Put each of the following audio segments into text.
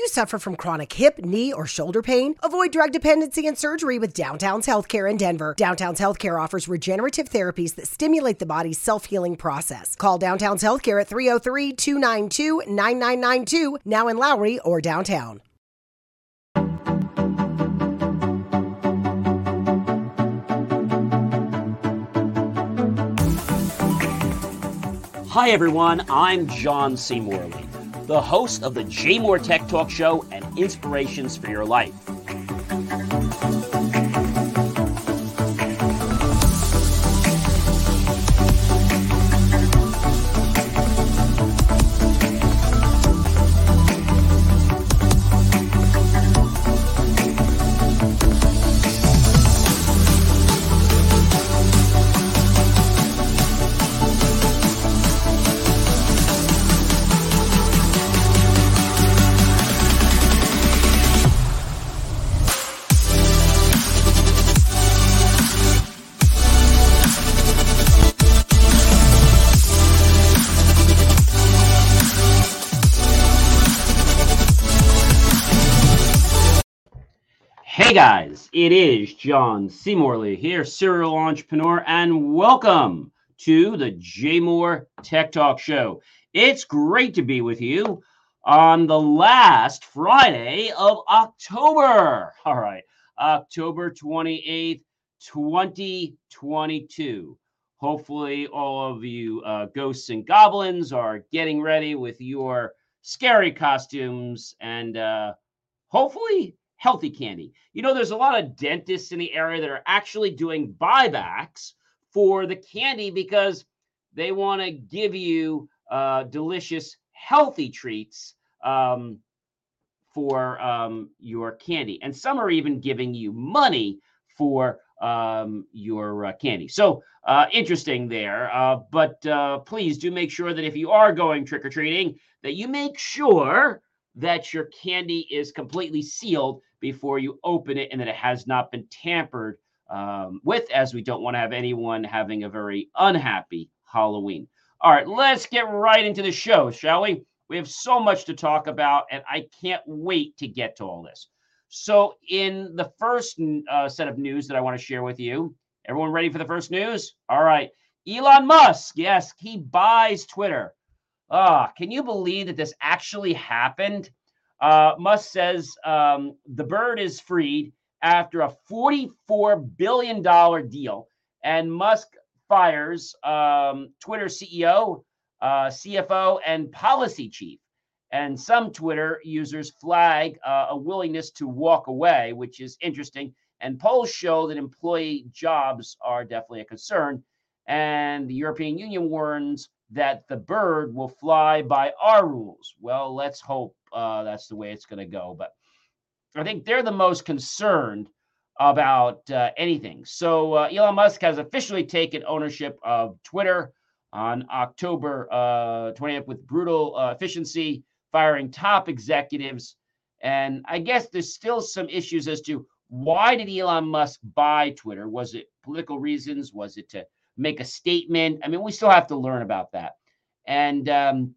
you suffer from chronic hip, knee, or shoulder pain? Avoid drug dependency and surgery with Downtown's Healthcare in Denver. Downtown's Healthcare offers regenerative therapies that stimulate the body's self healing process. Call Downtown's Healthcare at 303 292 9992, now in Lowry or downtown. Hi, everyone. I'm John. Morley, the host of the JMOR Tech Talk Show and Inspirations for Your Life. Guys, it is John C. Morley here, serial entrepreneur, and welcome to the JMOR Tech Talk Show. It's great to be with you on the last Friday of October. All right, October 28th, 2022. Hopefully, all of you uh, ghosts and goblins are getting ready with your scary costumes and uh, hopefully healthy candy. You know, there's a lot of dentists in the area that are actually doing buybacks for the candy because they want to give you uh, delicious, healthy treats um, for um, your candy. And some are even giving you money for um, your uh, candy. So uh, interesting there. Uh, but uh, please do make sure that if you are going trick or treating, that you make sure that your candy is completely sealed before you open it and that it has not been tampered um, with, as we don't want to have anyone having a very unhappy Halloween. All right, let's get right into the show, shall we? We have so much to talk about, and I can't wait to get to all this. So, in the first uh, set of news that I want to share with you, everyone ready for the first news? All right. Elon Musk, yes, he buys Twitter. Ah, can you believe that this actually happened? Uh, Musk says um, the bird is freed after a $44 billion deal, and Musk fires um, Twitter CEO, uh, CFO, and policy chief. And some Twitter users flag uh, a willingness to walk away, which is interesting. And polls show that employee jobs are definitely a concern. And the European Union warns that the bird will fly by our rules. Well, let's hope uh, that's the way it's going to go. But I think they're the most concerned about uh, anything. So uh, Elon Musk has officially taken ownership of Twitter on October 20th uh, with brutal uh, efficiency, firing top executives. And I guess there's still some issues as to why did Elon Musk buy Twitter? Was it political reasons? Was it to make a statement. I mean, we still have to learn about that. And um,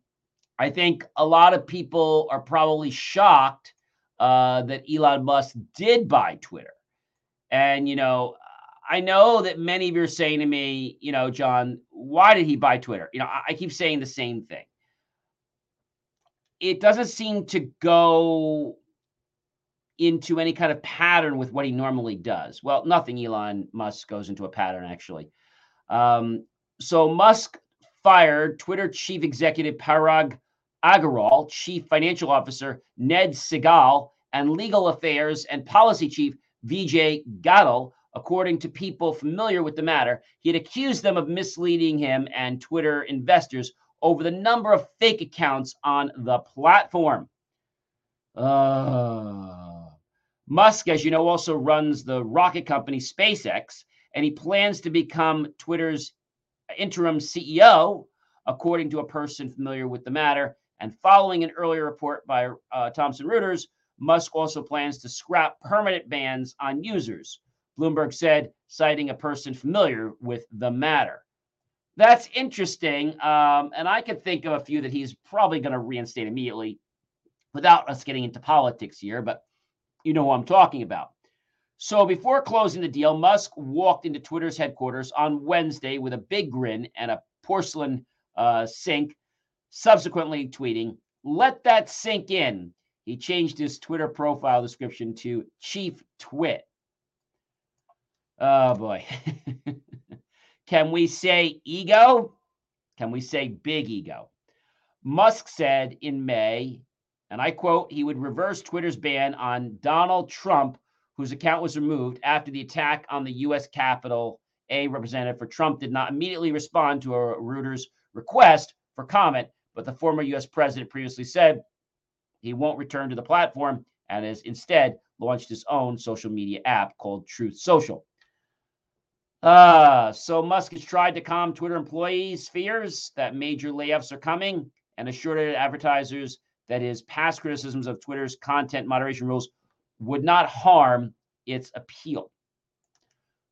I think a lot of people are probably shocked uh, that Elon Musk did buy Twitter. And, you know, I know that many of you are saying to me, you know, John, why did he buy Twitter? You know, I, I keep saying the same thing. It doesn't seem to go into any kind of pattern with what he normally does. Well, nothing Elon Musk goes into a pattern, actually. Um, so Musk fired Twitter chief executive Parag Agrawal, chief financial officer Ned Segal, and legal affairs and policy chief Vijay Gadde. According to people familiar with the matter, he had accused them of misleading him and Twitter investors over the number of fake accounts on the platform. Uh, Musk, as you know, also runs the rocket company SpaceX and he plans to become Twitter's interim CEO, according to a person familiar with the matter. And following an earlier report by uh, Thomson Reuters, Musk also plans to scrap permanent bans on users. Bloomberg said, citing a person familiar with the matter. That's interesting. Um, and I can think of a few that he's probably going to reinstate immediately. without us getting into politics here, but you know who I'm talking about. So before closing the deal, Musk walked into Twitter's headquarters on Wednesday with a big grin and a porcelain uh, sink, subsequently tweeting, Let that sink in. He changed his Twitter profile description to Chief Twit. Oh boy. Can we say ego? Can we say big ego? Musk said in May, and I quote, he would reverse Twitter's ban on Donald Trump, whose account was removed after the attack on the U.S. Capitol. A representative for Trump did not immediately respond to a Reuters request for comment, but the former U.S. president previously said he won't return to the platform and has instead launched his own social media app called Truth Social. Uh, so Musk has tried to calm Twitter employees' fears that major layoffs are coming and assured advertisers that his past criticisms of Twitter's content moderation rules would not harm its appeal.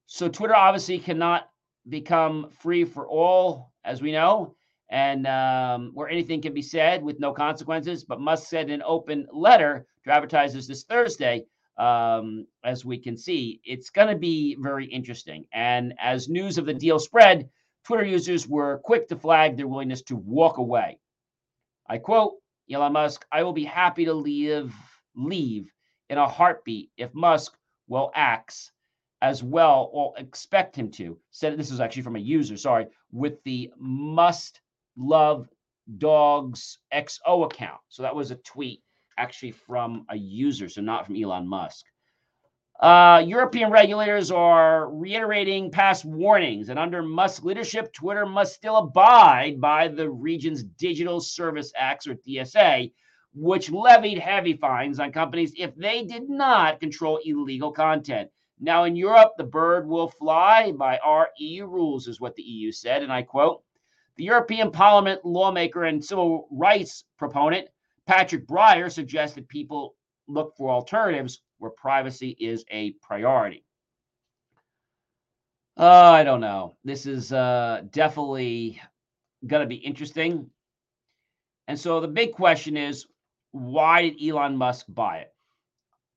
So Twitter obviously cannot become free for all, as we know, and um, where anything can be said with no consequences. But Musk said in an open letter to advertisers this Thursday um, as we can see, it's going to be very interesting. And as news of the deal spread, Twitter users were quick to flag their willingness to walk away. I quote Elon Musk, I will be happy to leave leave in a heartbeat if Musk will act as well or expect him to. Said this is actually from a user, sorry, with the must love dogs XO account. So that was a tweet actually from a user, so not from Elon Musk. Uh, European regulators are reiterating past warnings, and under Musk leadership, Twitter must still abide by the region's Digital Service Acts, or DSA, which levied heavy fines on companies if they did not control illegal content. Now, in Europe, the bird will fly by our EU rules, is what the EU said. And I quote The European Parliament lawmaker and civil rights proponent Patrick Breyer suggested people look for alternatives where privacy is a priority. Uh, I don't know. This is uh, definitely going to be interesting. And so the big question is why did Elon Musk buy it?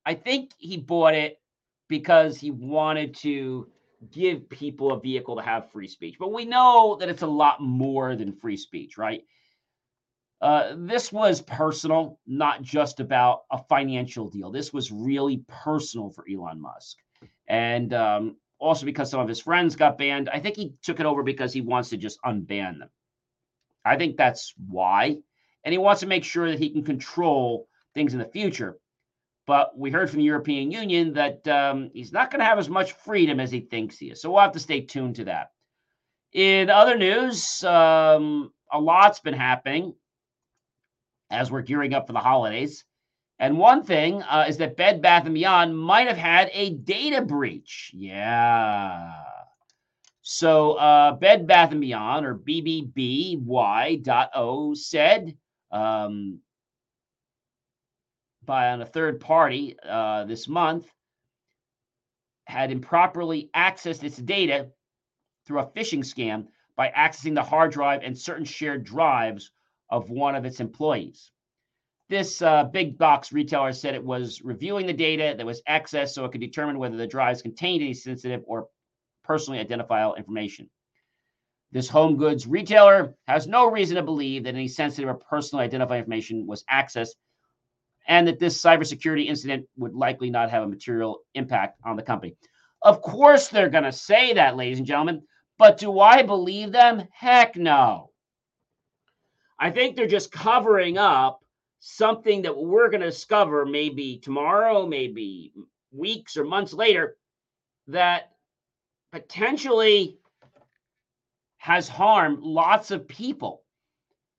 I think he bought it because he wanted to give people a vehicle to have free speech. But we know that it's a lot more than free speech, right? Uh, this was personal, not just about a financial deal. This was really personal for Elon Musk. And um, also because some of his friends got banned, I think he took it over because he wants to just unban them. I think that's why. And he wants to make sure that he can control things in the future. But we heard from the European Union that um, he's not going to have as much freedom as he thinks he is. So we'll have to stay tuned to that. In other news, um, a lot's been happening as we're gearing up for the holidays. And one thing uh, is that Bed Bath & Beyond might have had a data breach. Yeah. So uh, Bed Bath & Beyond, or BBBY.O, said um, by on a third party uh, this month had improperly accessed its data through a phishing scam by accessing the hard drive and certain shared drives of one of its employees. This uh, big box retailer said it was reviewing the data that was accessed so it could determine whether the drives contained any sensitive or personally identifiable information. This home goods retailer has no reason to believe that any sensitive or personally identified information was accessed and that this cybersecurity incident would likely not have a material impact on the company. Of course, they're going to say that, ladies and gentlemen, but do I believe them? Heck no. I think they're just covering up something that we're going to discover maybe tomorrow, maybe weeks or months later, that potentially has harmed lots of people.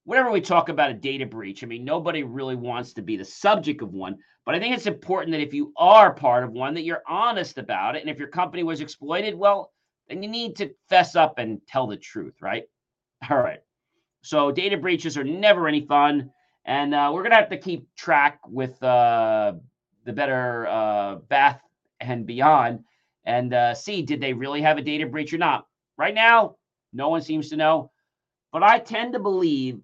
Whenever we talk about a data breach, I mean, nobody really wants to be the subject of one, but I think it's important that if you are part of one, that you're honest about it. And if your company was exploited, well, then you need to fess up and tell the truth, right? All right. So data breaches are never any fun, and uh, we're gonna have to keep track with uh, the better uh, Bath and Beyond and uh, see did they really have a data breach or not. Right now, no one seems to know, but I tend to believe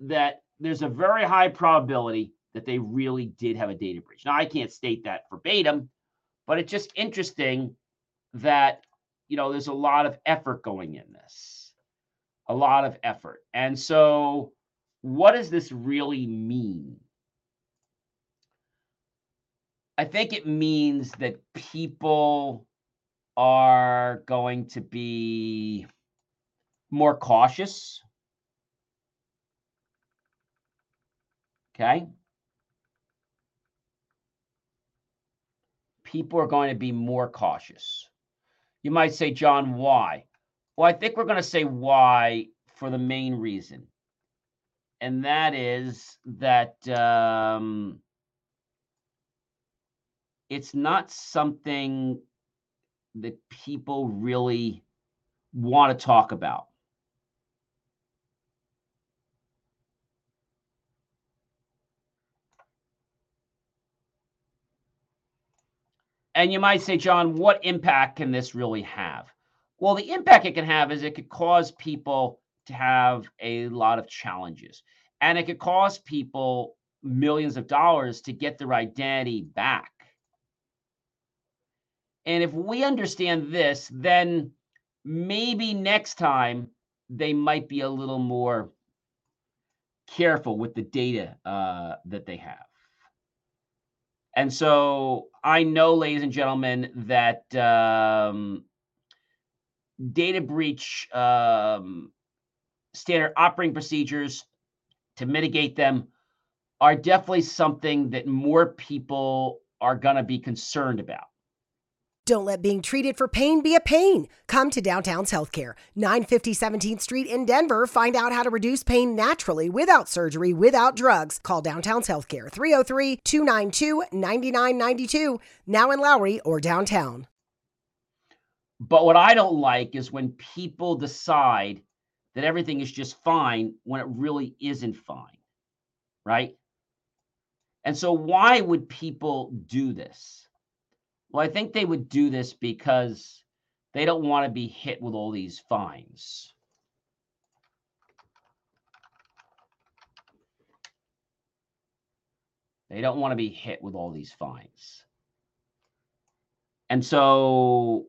that there's a very high probability that they really did have a data breach. Now, I can't state that verbatim, but it's just interesting that, you know, there's a lot of effort going in this, a lot of effort. And so, what does this really mean? I think it means that people are going to be more cautious. Okay. People are going to be more cautious. You might say, John, why? Well, I think we're going to say why for the main reason. And that is that um, it's not something that people really want to talk about. And you might say, John, what impact can this really have? Well, the impact it can have is it could cause people to have a lot of challenges. And it could cost people millions of dollars to get their identity back. And if we understand this, then maybe next time they might be a little more careful with the data uh, that they have. And so I know, ladies and gentlemen, that um, data breach um, standard operating procedures to mitigate them are definitely something that more people are going to be concerned about. Don't let being treated for pain be a pain. Come to Downtown's Healthcare, 950 17th Street in Denver. Find out how to reduce pain naturally without surgery, without drugs. Call Downtown's Healthcare, 303 292 9992, now in Lowry or downtown. But what I don't like is when people decide that everything is just fine when it really isn't fine, right? And so, why would people do this? Well, I think they would do this because they don't want to be hit with all these fines. They don't want to be hit with all these fines. And so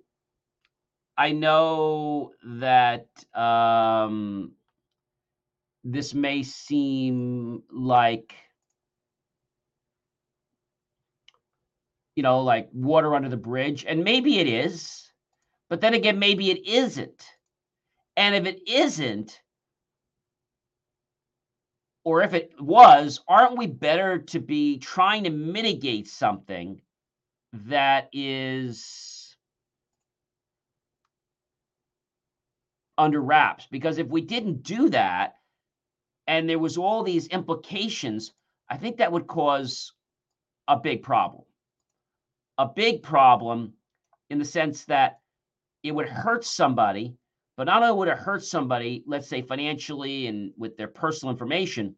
I know that um, this may seem like you know, like water under the bridge. And maybe it is, but then again, maybe it isn't. And if it isn't, or if it was, aren't we better to be trying to mitigate something that is under wraps? Because if we didn't do that and there was all these implications, I think that would cause a big problem a big problem in the sense that it would hurt somebody, but not only would it hurt somebody, let's say financially and with their personal information,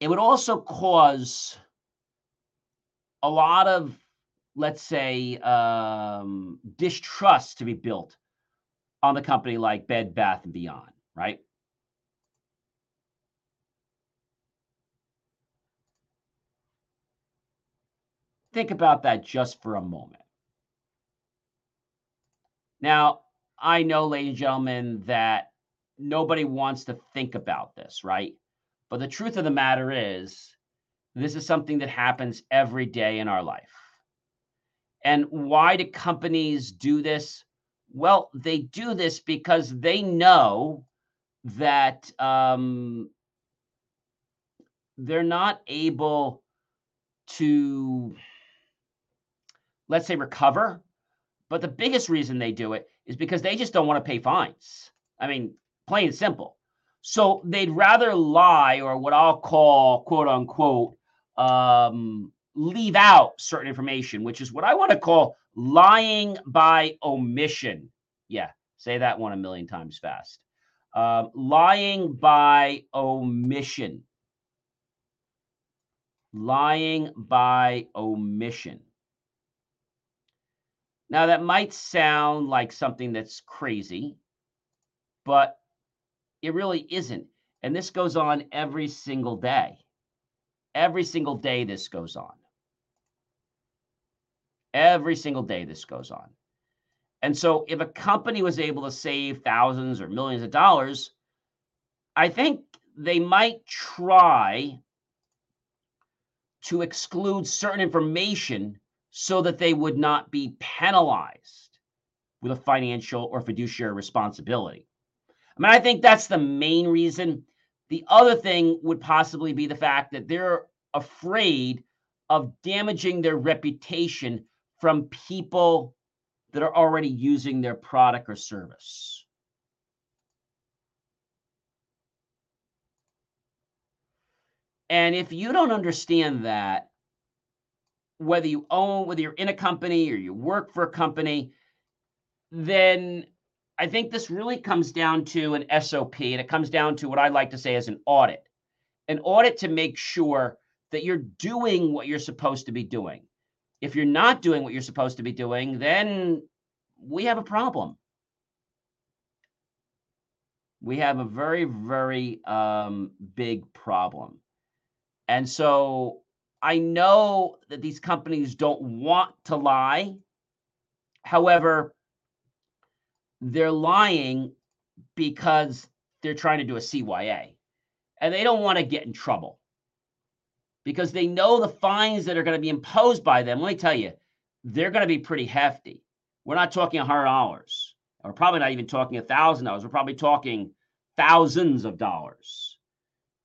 it would also cause a lot of, let's say, um, distrust to be built on the company like Bed Bath and Beyond, right? Think about that just for a moment. Now, I know, ladies and gentlemen, that nobody wants to think about this, right? But the truth of the matter is, this is something that happens every day in our life. And why do companies do this? Well, they do this because they know that um, they're not able to let's say, recover. But the biggest reason they do it is because they just don't want to pay fines. I mean, plain and simple. So they'd rather lie or what I'll call, quote unquote, um, leave out certain information, which is what I want to call lying by omission. Yeah, say that one a million times fast. Um, lying by omission. Lying by omission. Now, that might sound like something that's crazy, but it really isn't. And this goes on every single day. Every single day this goes on. Every single day this goes on. And so if a company was able to save thousands or millions of dollars, I think they might try to exclude certain information so that they would not be penalized with a financial or fiduciary responsibility. I mean, I think that's the main reason. The other thing would possibly be the fact that they're afraid of damaging their reputation from people that are already using their product or service. And if you don't understand that, whether you own, whether you're in a company or you work for a company, then I think this really comes down to an SOP and it comes down to what I like to say as an audit. An audit to make sure that you're doing what you're supposed to be doing. If you're not doing what you're supposed to be doing, then we have a problem. We have a very, very um, big problem. And so I know that these companies don't want to lie. However, they're lying because they're trying to do a CYA and they don't want to get in trouble because they know the fines that are going to be imposed by them. Let me tell you, they're going to be pretty hefty. We're not talking a hundred dollars. We're probably not even talking a thousand dollars. We're probably talking thousands of dollars,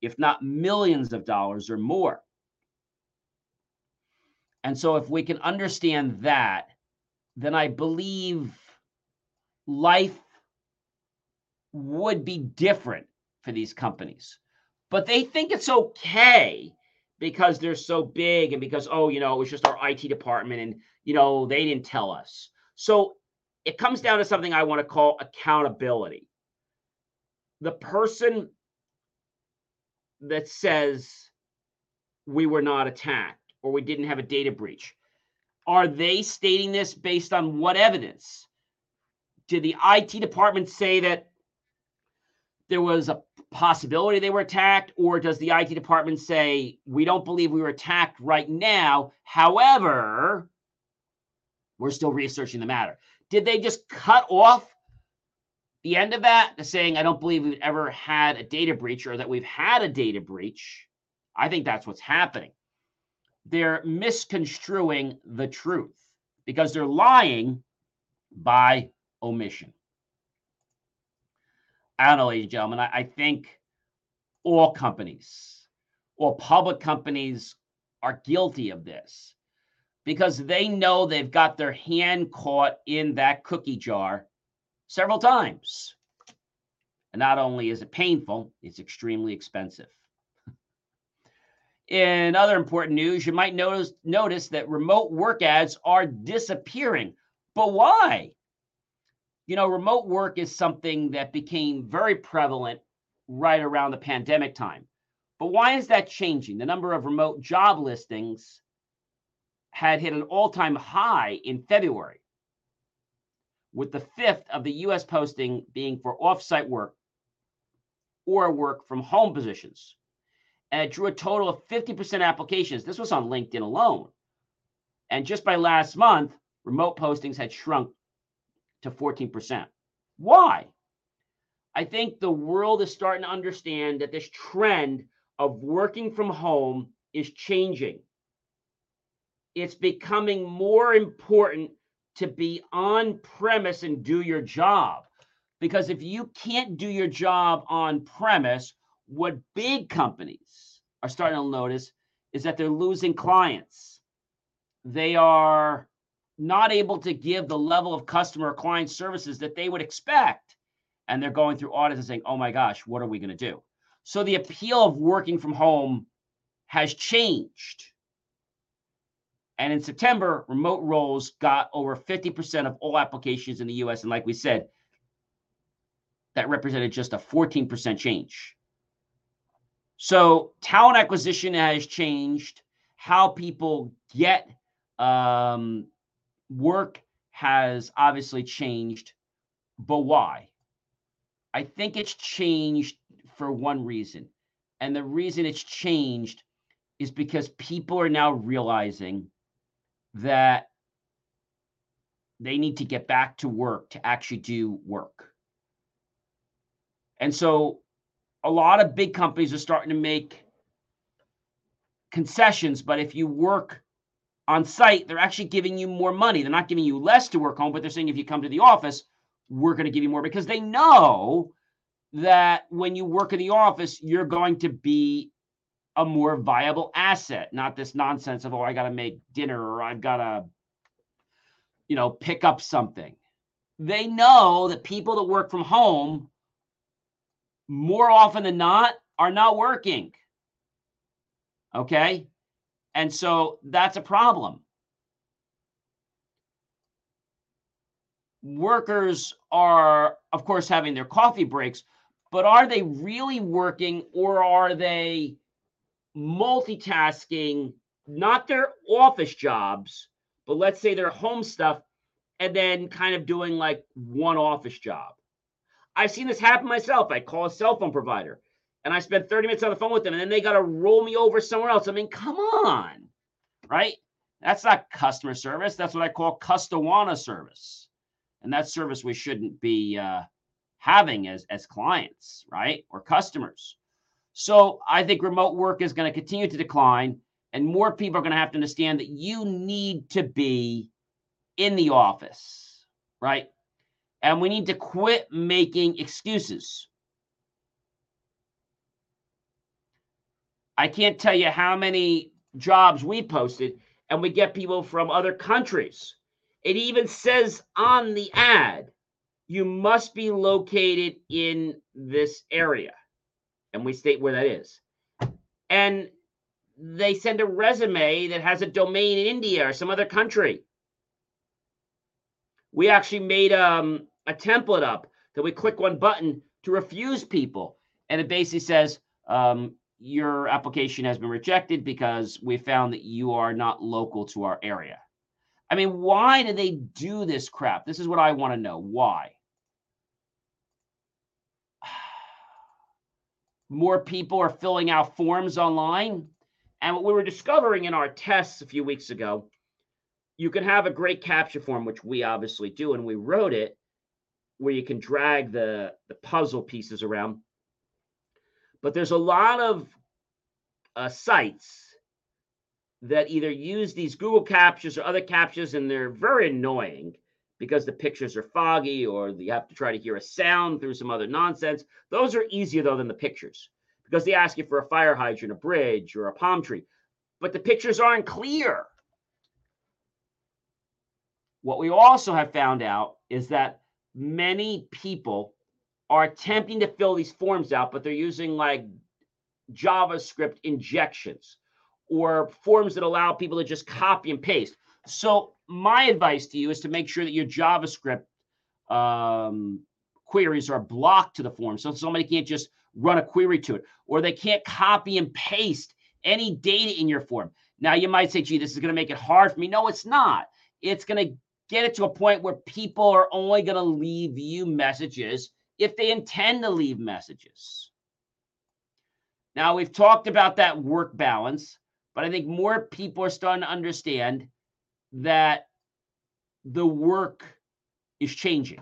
if not millions of dollars or more. And so, if we can understand that, then I believe life would be different for these companies. But they think it's okay because they're so big and because, oh, you know, it was just our IT department and, you know, they didn't tell us. So it comes down to something I want to call accountability. The person that says we were not attacked or we didn't have a data breach, are they stating this based on what evidence? Did the IT department say that there was a possibility they were attacked, or does the IT department say, we don't believe we were attacked right now? However, we're still researching the matter. Did they just cut off the end of that saying, I don't believe we've ever had a data breach or that we've had a data breach? I think that's what's happening. They're misconstruing the truth because they're lying by omission. I don't know, ladies and gentlemen. I, I think all companies, all public companies are guilty of this because they know they've got their hand caught in that cookie jar several times. And not only is it painful, it's extremely expensive. In other important news, you might notice notice that remote work ads are disappearing. But why? you know, remote work is something that became very prevalent right around the pandemic time. But why is that changing? The number of remote job listings had hit an all time high in February, with the fifth of the US posting being for offsite work or work from home positions. And it drew a total of 50% applications. This was on LinkedIn alone. And just by last month, remote postings had shrunk to 14%. Why? I think the world is starting to understand that this trend of working from home is changing. It's becoming more important to be on premise and do your job. Because if you can't do your job on premise, what big companies are starting to notice is that they're losing clients. They are not able to give the level of customer or client services that they would expect. And they're going through audits and saying, oh my gosh, what are we going to do? So the appeal of working from home has changed. And in September, remote roles got over 50% of all applications in the US. And like we said, that represented just a 14% change. So talent acquisition has changed, how people get um, work has obviously changed, but why? I think it's changed for one reason. And the reason it's changed is because people are now realizing that they need to get back to work to actually do work. And so a lot of big companies are starting to make concessions, but if you work on site, they're actually giving you more money. They're not giving you less to work home, but they're saying if you come to the office, we're going to give you more because they know that when you work in the office, you're going to be a more viable asset, not this nonsense of, oh, I got to make dinner or I've got to, you know, pick up something. They know that people that work from home more often than not are not working. Okay. And so that's a problem. Workers are, of course, having their coffee breaks, but are they really working or are they multitasking, not their office jobs, but let's say their home stuff, and then kind of doing like one office job? I've seen this happen myself. I call a cell phone provider and I spend 30 minutes on the phone with them, and then they got to roll me over somewhere else. I mean, come on, right? That's not customer service. That's what I call custowana service. And that service we shouldn't be uh, having as, as clients, right? Or customers. So I think remote work is going to continue to decline, and more people are going to have to understand that you need to be in the office, right? And we need to quit making excuses. I can't tell you how many jobs we posted, and we get people from other countries. It even says on the ad, you must be located in this area. And we state where that is. And they send a resume that has a domain in India or some other country. We actually made um, a template up that we click one button to refuse people. And it basically says, um, your application has been rejected because we found that you are not local to our area. I mean, why do they do this crap? This is what I want to know. Why? More people are filling out forms online. And what we were discovering in our tests a few weeks ago, you can have a great captcha form, which we obviously do, and we wrote it where you can drag the, the puzzle pieces around but there's a lot of uh, sites that either use these Google captchas or other captchas, and they're very annoying because the pictures are foggy or you have to try to hear a sound through some other nonsense. Those are easier though than the pictures because they ask you for a fire hydrant, a bridge, or a palm tree, but the pictures aren't clear. What we also have found out is that many people are attempting to fill these forms out, but they're using like JavaScript injections or forms that allow people to just copy and paste. So my advice to you is to make sure that your JavaScript um, queries are blocked to the form, so somebody can't just run a query to it, or they can't copy and paste any data in your form. Now you might say, "Gee, this is going to make it hard for me." No, it's not. It's going to get it to a point where people are only going to leave you messages if they intend to leave messages. Now, we've talked about that work balance, but I think more people are starting to understand that the work is changing.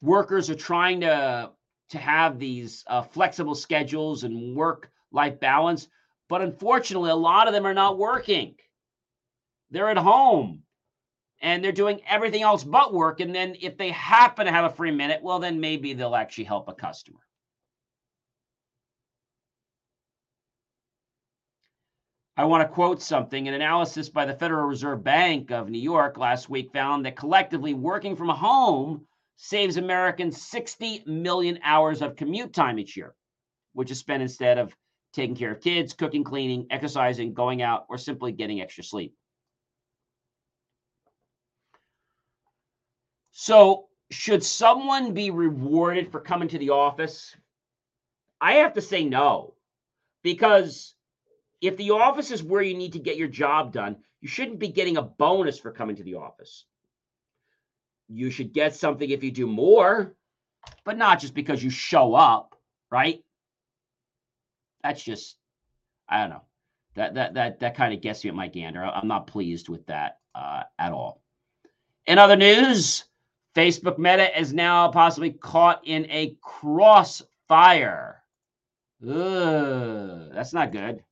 workers are trying to to have these uh, flexible schedules and work life balance but unfortunately a lot of them are not working they're at home and they're doing everything else but work and then if they happen to have a free minute well then maybe they'll actually help a customer I want to quote something. An analysis by the Federal Reserve Bank of New York last week found that collectively working from home saves Americans 60 million hours of commute time each year, which is spent instead of taking care of kids, cooking, cleaning, exercising, going out, or simply getting extra sleep. So, should someone be rewarded for coming to the office? I have to say no, because if the office is where you need to get your job done, you shouldn't be getting a bonus for coming to the office. You should get something if you do more, but not just because you show up, right? That's just, I don't know. That that that that kind of gets you at my gander. I'm not pleased with that uh, at all. In other news, Facebook Meta is now possibly caught in a crossfire. Ugh, that's not good.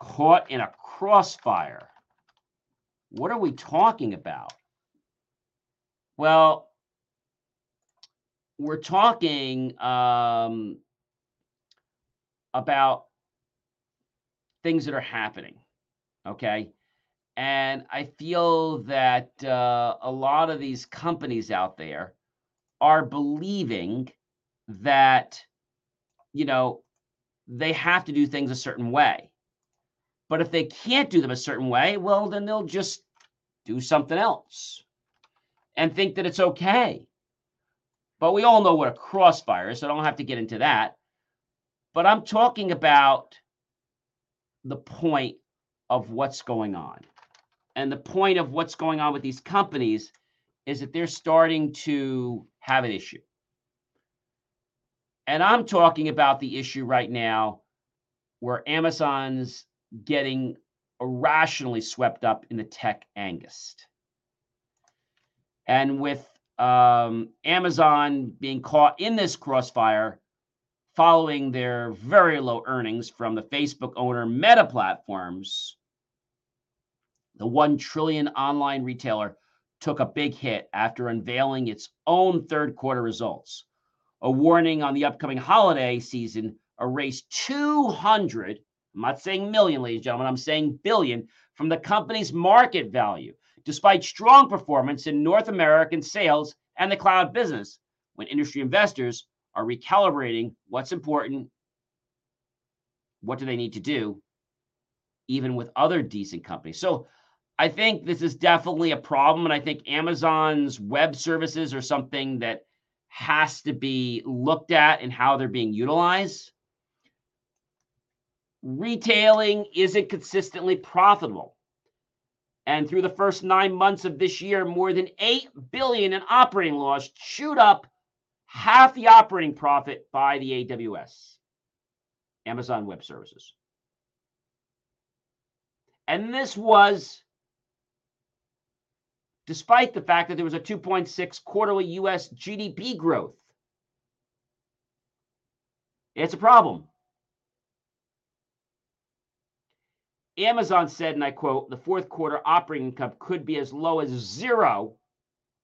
Caught in a crossfire. What are we talking about? Well, we're talking um, about things that are happening. Okay. And I feel that uh, a lot of these companies out there are believing that, you know, they have to do things a certain way. But if they can't do them a certain way, well, then they'll just do something else and think that it's okay. But we all know what a crossfire is, so I don't have to get into that. But I'm talking about the point of what's going on. And the point of what's going on with these companies is that they're starting to have an issue. And I'm talking about the issue right now where Amazon's getting irrationally swept up in the tech angst. And with um, Amazon being caught in this crossfire following their very low earnings from the Facebook owner Meta Platforms, the 1 trillion online retailer took a big hit after unveiling its own third quarter results. A warning on the upcoming holiday season erased 200, I'm not saying million, ladies and gentlemen, I'm saying billion from the company's market value, despite strong performance in North American sales and the cloud business when industry investors are recalibrating what's important, what do they need to do, even with other decent companies. So I think this is definitely a problem. And I think Amazon's web services are something that has to be looked at and how they're being utilized. Retailing isn't consistently profitable. And through the first nine months of this year, more than 8 billion in operating loss chewed up half the operating profit by the AWS, Amazon Web Services. And this was despite the fact that there was a 2.6 quarterly US GDP growth. It's a problem. Amazon said, and I quote, the fourth quarter operating income could be as low as zero,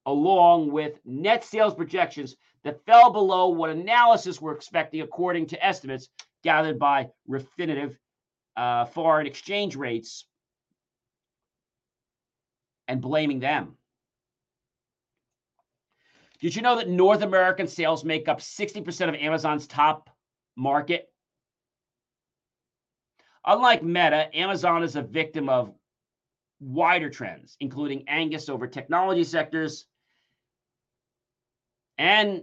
along with net sales projections that fell below what analysis were expecting, according to estimates gathered by Refinitiv uh, foreign exchange rates and blaming them. Did you know that North American sales make up 60% of Amazon's top market? Unlike Meta, Amazon is a victim of wider trends, including angst over technology sectors. And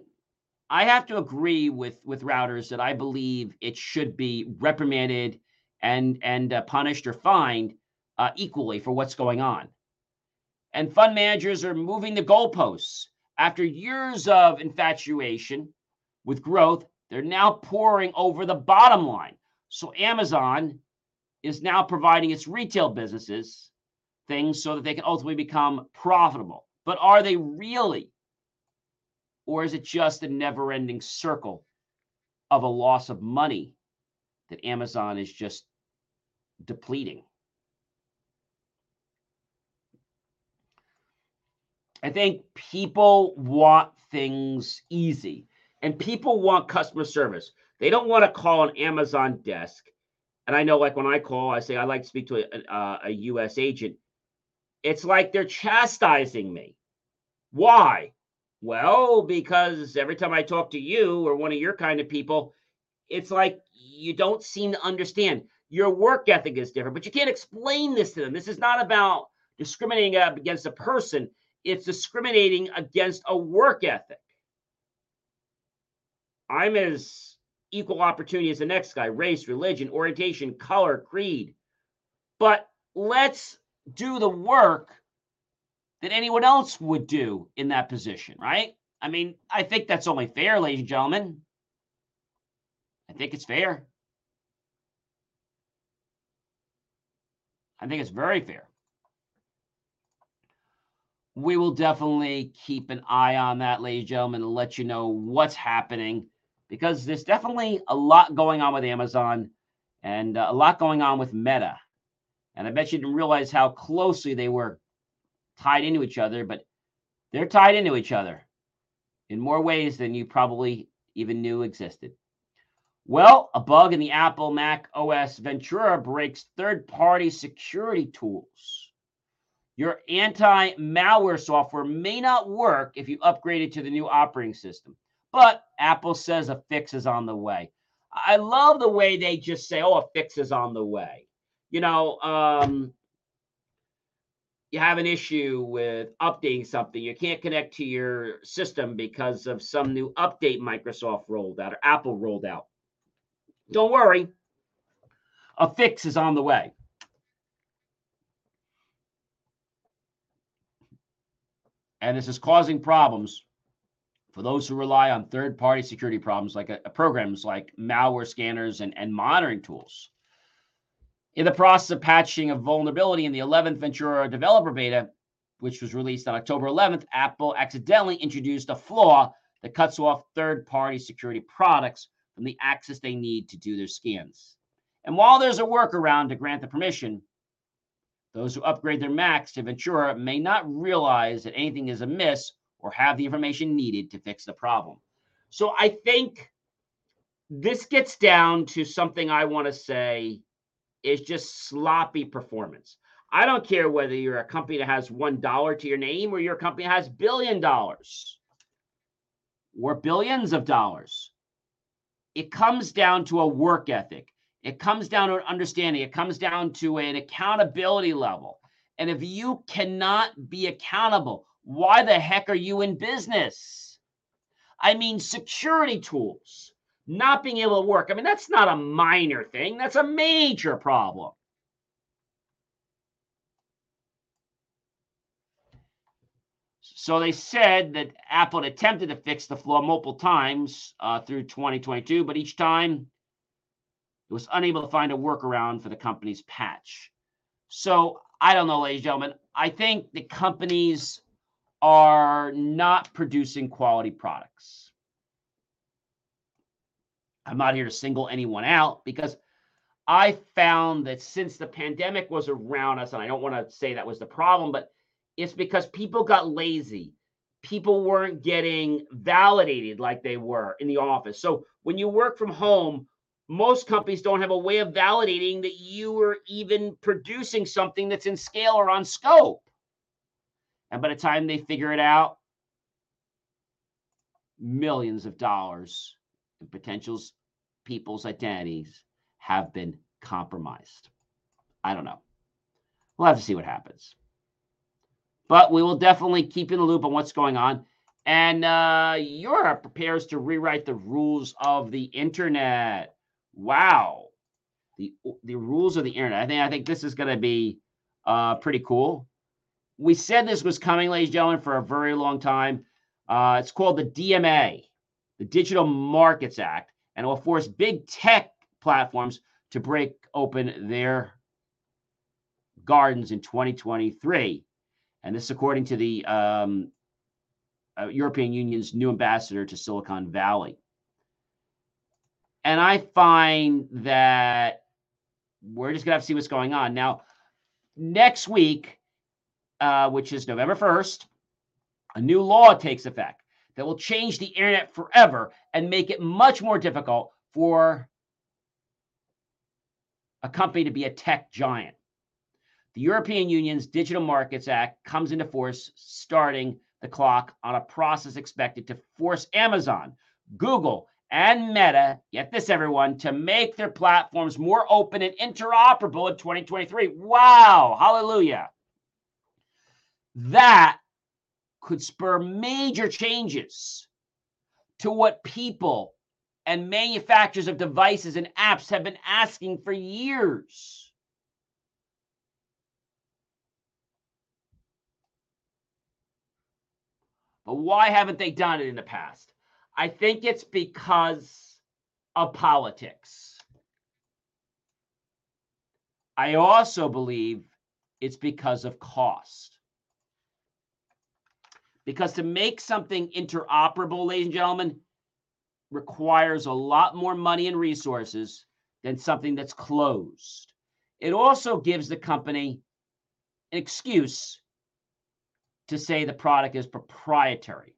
I have to agree with with Reuters that I believe it should be reprimanded and and uh, punished or fined uh, equally for what's going on and fund managers are moving the goalposts. After years of infatuation with growth, they're now poring over the bottom line. So Amazon is now providing its retail businesses things so that they can ultimately become profitable. But are they really? Or is it just a never ending circle of a loss of money that Amazon is just depleting? I think people want things easy and people want customer service. They don't want to call an Amazon desk and I know, like when I call, I say I like to speak to a, uh, a, a U.S. agent. It's like they're chastising me. Why? Well, because every time I talk to you or one of your kind of people, it's like you don't seem to understand. Your work ethic is different, but you can't explain this to them. This is not about discriminating against a person, it's discriminating against a work ethic. I'm as equal opportunity as the next guy race, religion, orientation, color, creed. But let's do the work that anyone else would do in that position, right? I mean, I think that's only fair, ladies and gentlemen. I think it's fair. I think it's very fair. We will definitely keep an eye on that, ladies and gentlemen, and let you know what's happening because there's definitely a lot going on with Amazon and uh, a lot going on with Meta. And I bet you didn't realize how closely they were tied into each other, but they're tied into each other in more ways than you probably even knew existed. Well, a bug in the Apple Mac OS Ventura breaks third party security tools. Your anti malware software may not work if you upgrade it to the new operating system. But Apple says a fix is on the way. I love the way they just say, oh, a fix is on the way. You know, um, you have an issue with updating something, you can't connect to your system because of some new update Microsoft rolled out or Apple rolled out. Don't worry, a fix is on the way. And this is causing problems for those who rely on third-party security problems like uh, programs like malware scanners and, and monitoring tools. In the process of patching a vulnerability in the 11th Ventura developer beta, which was released on October 11th, Apple accidentally introduced a flaw that cuts off third-party security products from the access they need to do their scans. And while there's a workaround to grant the permission, those who upgrade their Macs to Ventura may not realize that anything is amiss or have the information needed to fix the problem. So I think this gets down to something I want to say is just sloppy performance. I don't care whether you're a company that has one dollar to your name or your company has billion dollars or billions of dollars. It comes down to a work ethic. It comes down to an understanding. It comes down to an accountability level. And if you cannot be accountable, why the heck are you in business? I mean, security tools not being able to work. I mean, that's not a minor thing, that's a major problem. So they said that Apple attempted to fix the flaw multiple times uh, through 2022, but each time it was unable to find a workaround for the company's patch. So I don't know, ladies and gentlemen. I think the companies are not producing quality products. I'm not here to single anyone out because I found that since the pandemic was around us, and I don't want to say that was the problem, but it's because people got lazy. People weren't getting validated like they were in the office. So when you work from home, most companies don't have a way of validating that you are even producing something that's in scale or on scope. And by the time they figure it out, millions of dollars in potential people's identities have been compromised. I don't know. We'll have to see what happens. But we will definitely keep in the loop on what's going on. And uh, Europe prepares to rewrite the rules of the internet. Wow. The, the rules of the internet. I think I think this is going to be uh, pretty cool we said this was coming, ladies and gentlemen, for a very long time. Uh, it's called the DMA, the Digital Markets Act, and it will force big tech platforms to break open their gardens in 2023. And this, according to the um, uh, European Union's new ambassador to Silicon Valley. And I find that we're just going to have to see what's going on. Now, next week, uh, which is November 1st, a new law takes effect that will change the internet forever and make it much more difficult for a company to be a tech giant. The European Union's Digital Markets Act comes into force starting the clock on a process expected to force Amazon, Google, and Meta, get this everyone, to make their platforms more open and interoperable in 2023. Wow, hallelujah. That could spur major changes to what people and manufacturers of devices and apps have been asking for years. But why haven't they done it in the past? I think it's because of politics. I also believe it's because of cost. Because to make something interoperable, ladies and gentlemen, requires a lot more money and resources than something that's closed. It also gives the company an excuse to say the product is proprietary.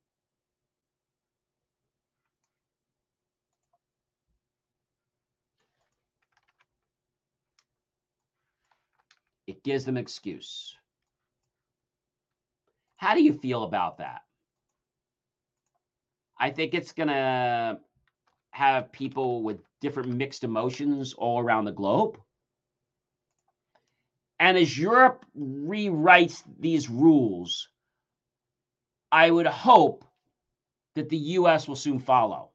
It gives them an excuse. How do you feel about that? I think it's going to have people with different mixed emotions all around the globe. And as Europe rewrites these rules, I would hope that the US will soon follow.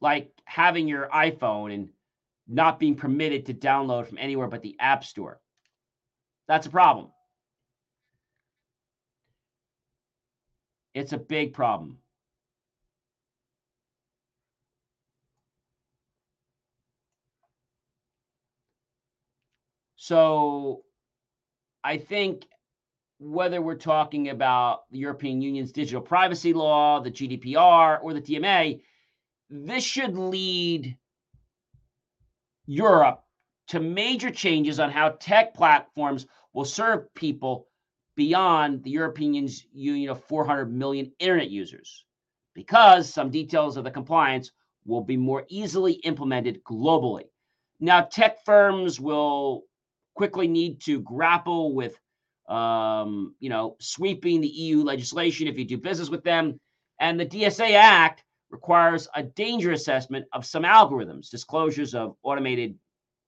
Like having your iPhone and not being permitted to download from anywhere but the App Store. That's a problem. It's a big problem. So I think whether we're talking about the European Union's digital privacy law, the GDPR, or the DMA, this should lead Europe to major changes on how tech platforms will serve people beyond the European Union of 400 million internet users, because some details of the compliance will be more easily implemented globally. Now, tech firms will quickly need to grapple with, um, you know, sweeping the EU legislation if you do business with them. And the DSA Act requires a danger assessment of some algorithms, disclosures of automated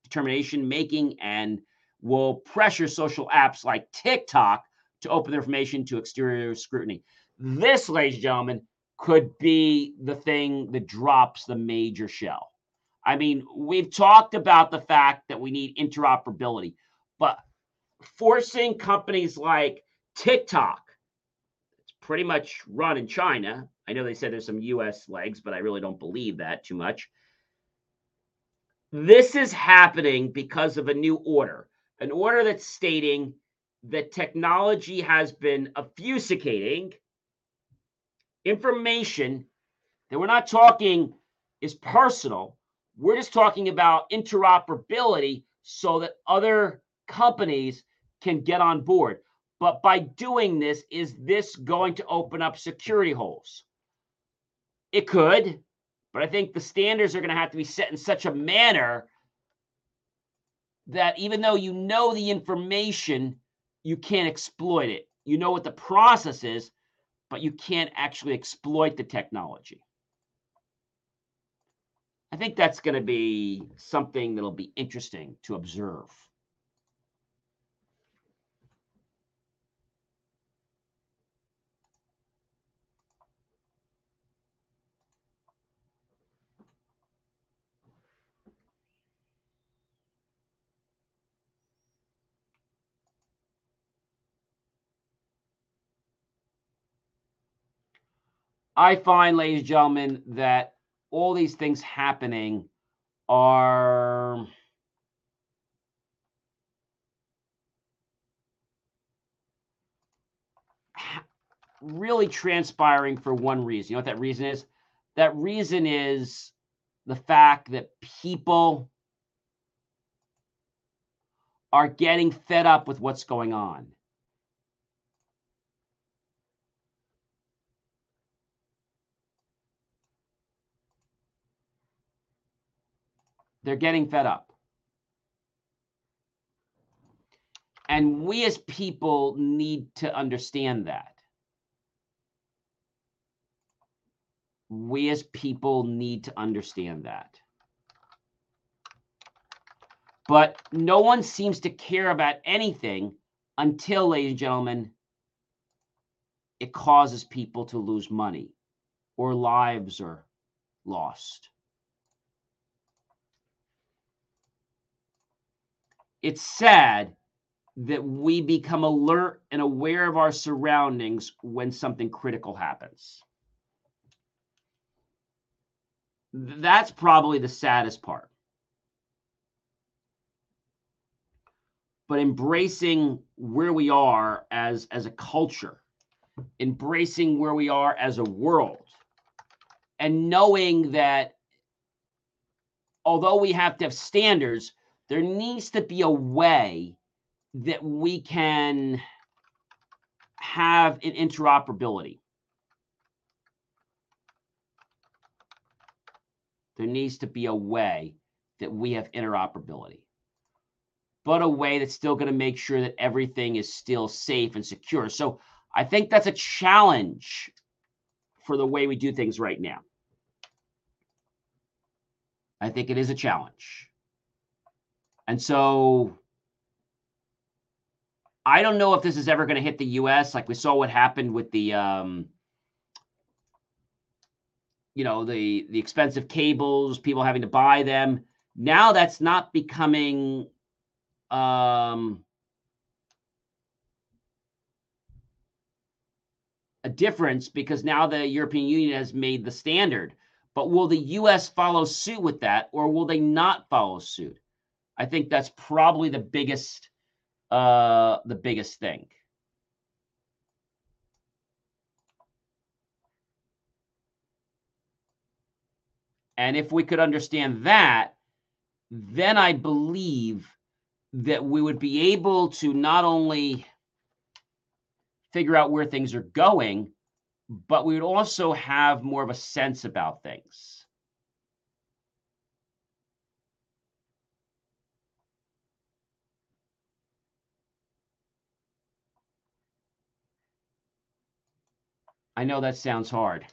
determination making, and will pressure social apps like TikTok to open their information to exterior scrutiny. This, ladies and gentlemen, could be the thing that drops the major shell. I mean, we've talked about the fact that we need interoperability, but forcing companies like TikTok, it's pretty much run in China. I know they said there's some US legs, but I really don't believe that too much. This is happening because of a new order, an order that's stating that technology has been obfuscating information that we're not talking is personal, we're just talking about interoperability so that other companies can get on board. But by doing this, is this going to open up security holes? It could, but I think the standards are going to have to be set in such a manner that even though you know the information, you can't exploit it. You know what the process is, but you can't actually exploit the technology. I think that's going to be something that'll be interesting to observe. I find, ladies and gentlemen, that all these things happening are really transpiring for one reason. You know what that reason is? That reason is the fact that people are getting fed up with what's going on. They're getting fed up. And we as people need to understand that. We as people need to understand that. But no one seems to care about anything until, ladies and gentlemen, it causes people to lose money or lives are lost. It's sad that we become alert and aware of our surroundings when something critical happens. That's probably the saddest part. But embracing where we are as, as a culture, embracing where we are as a world, and knowing that although we have to have standards, there needs to be a way that we can have an interoperability. There needs to be a way that we have interoperability, but a way that's still going to make sure that everything is still safe and secure. So I think that's a challenge for the way we do things right now. I think it is a challenge. And so I don't know if this is ever going to hit the US like we saw what happened with the um you know the the expensive cables, people having to buy them. Now that's not becoming um a difference because now the European Union has made the standard. But will the US follow suit with that or will they not follow suit? I think that's probably the biggest uh the biggest thing. And if we could understand that, then I believe that we would be able to not only figure out where things are going, but we would also have more of a sense about things. I know that sounds hard.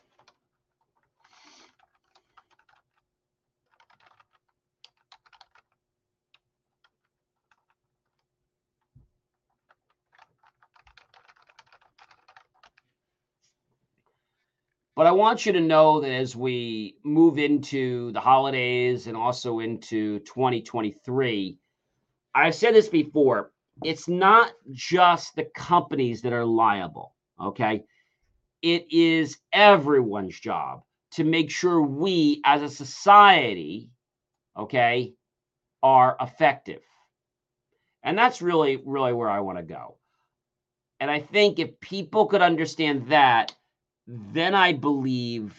But I want you to know that as we move into the holidays and also into 2023, I've said this before, it's not just the companies that are liable, okay? It is everyone's job to make sure we as a society, okay, are effective. And that's really, really where I want to go. And I think if people could understand that, then I believe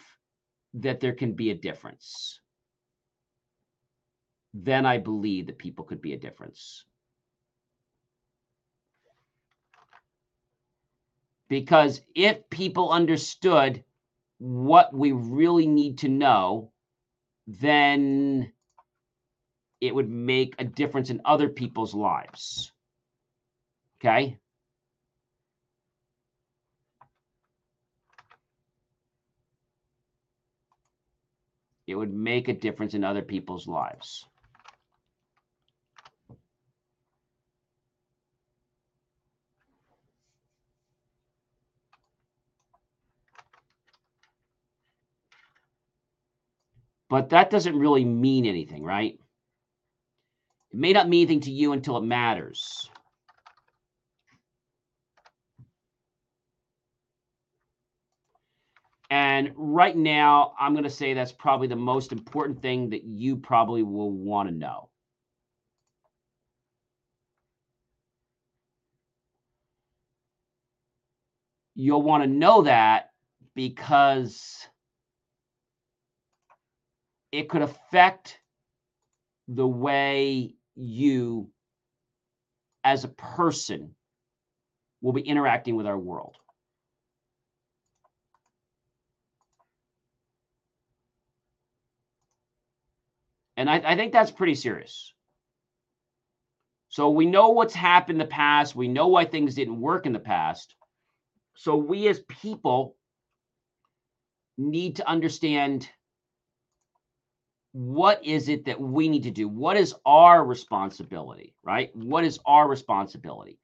that there can be a difference. Then I believe that people could be a difference. Because if people understood what we really need to know, then it would make a difference in other people's lives. Okay. it would make a difference in other people's lives. But that doesn't really mean anything, right? It may not mean anything to you until it matters. And right now, I'm going to say that's probably the most important thing that you probably will want to know. You'll want to know that because it could affect the way you, as a person, will be interacting with our world. And I, I think that's pretty serious. So we know what's happened in the past. We know why things didn't work in the past. So we as people need to understand what is it that we need to do? What is our responsibility, right? What is our responsibility?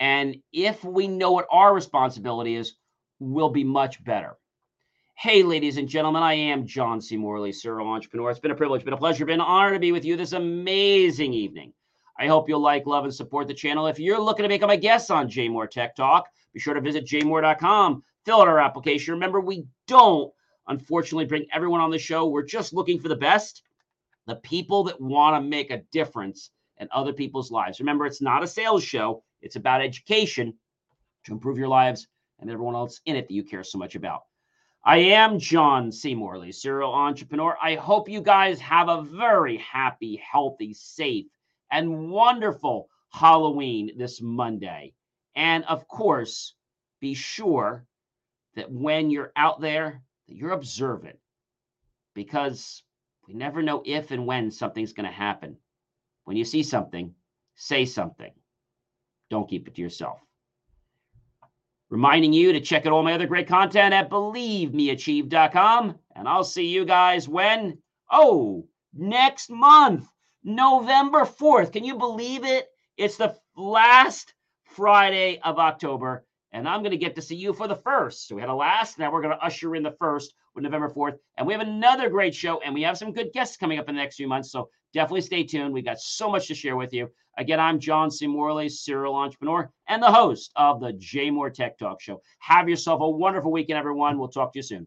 And if we know what our responsibility is, we'll be much better. Hey, ladies and gentlemen, I am John C. Morley, serial entrepreneur. It's been a privilege, been a pleasure, been an honor to be with you this amazing evening. I hope you'll like, love, and support the channel. If you're looking to become a guest on JMOR Tech Talk, be sure to visit jmor.com, fill out our application. Remember, we don't unfortunately bring everyone on the show. We're just looking for the best, the people that want to make a difference in other people's lives. Remember, it's not a sales show, it's about education to improve your lives and everyone else in it that you care so much about. I am John C. Morley, serial entrepreneur. I hope you guys have a very happy, healthy, safe, and wonderful Halloween this Monday. And of course, be sure that when you're out there, that you're observant because we never know if and when something's going to happen. When you see something, say something. Don't keep it to yourself. Reminding you to check out all my other great content at believemeachieve.com. And I'll see you guys when? Oh, next month, November 4th. Can you believe it? It's the last Friday of October, and I'm going to get to see you for the first. So we had a last, now we're going to usher in the first with November 4th. And we have another great show, and we have some good guests coming up in the next few months. So definitely stay tuned. We've got so much to share with you. Again, I'm John C. Morley, serial entrepreneur and the host of the JMOR Tech Talk Show. Have yourself a wonderful weekend, everyone. We'll talk to you soon.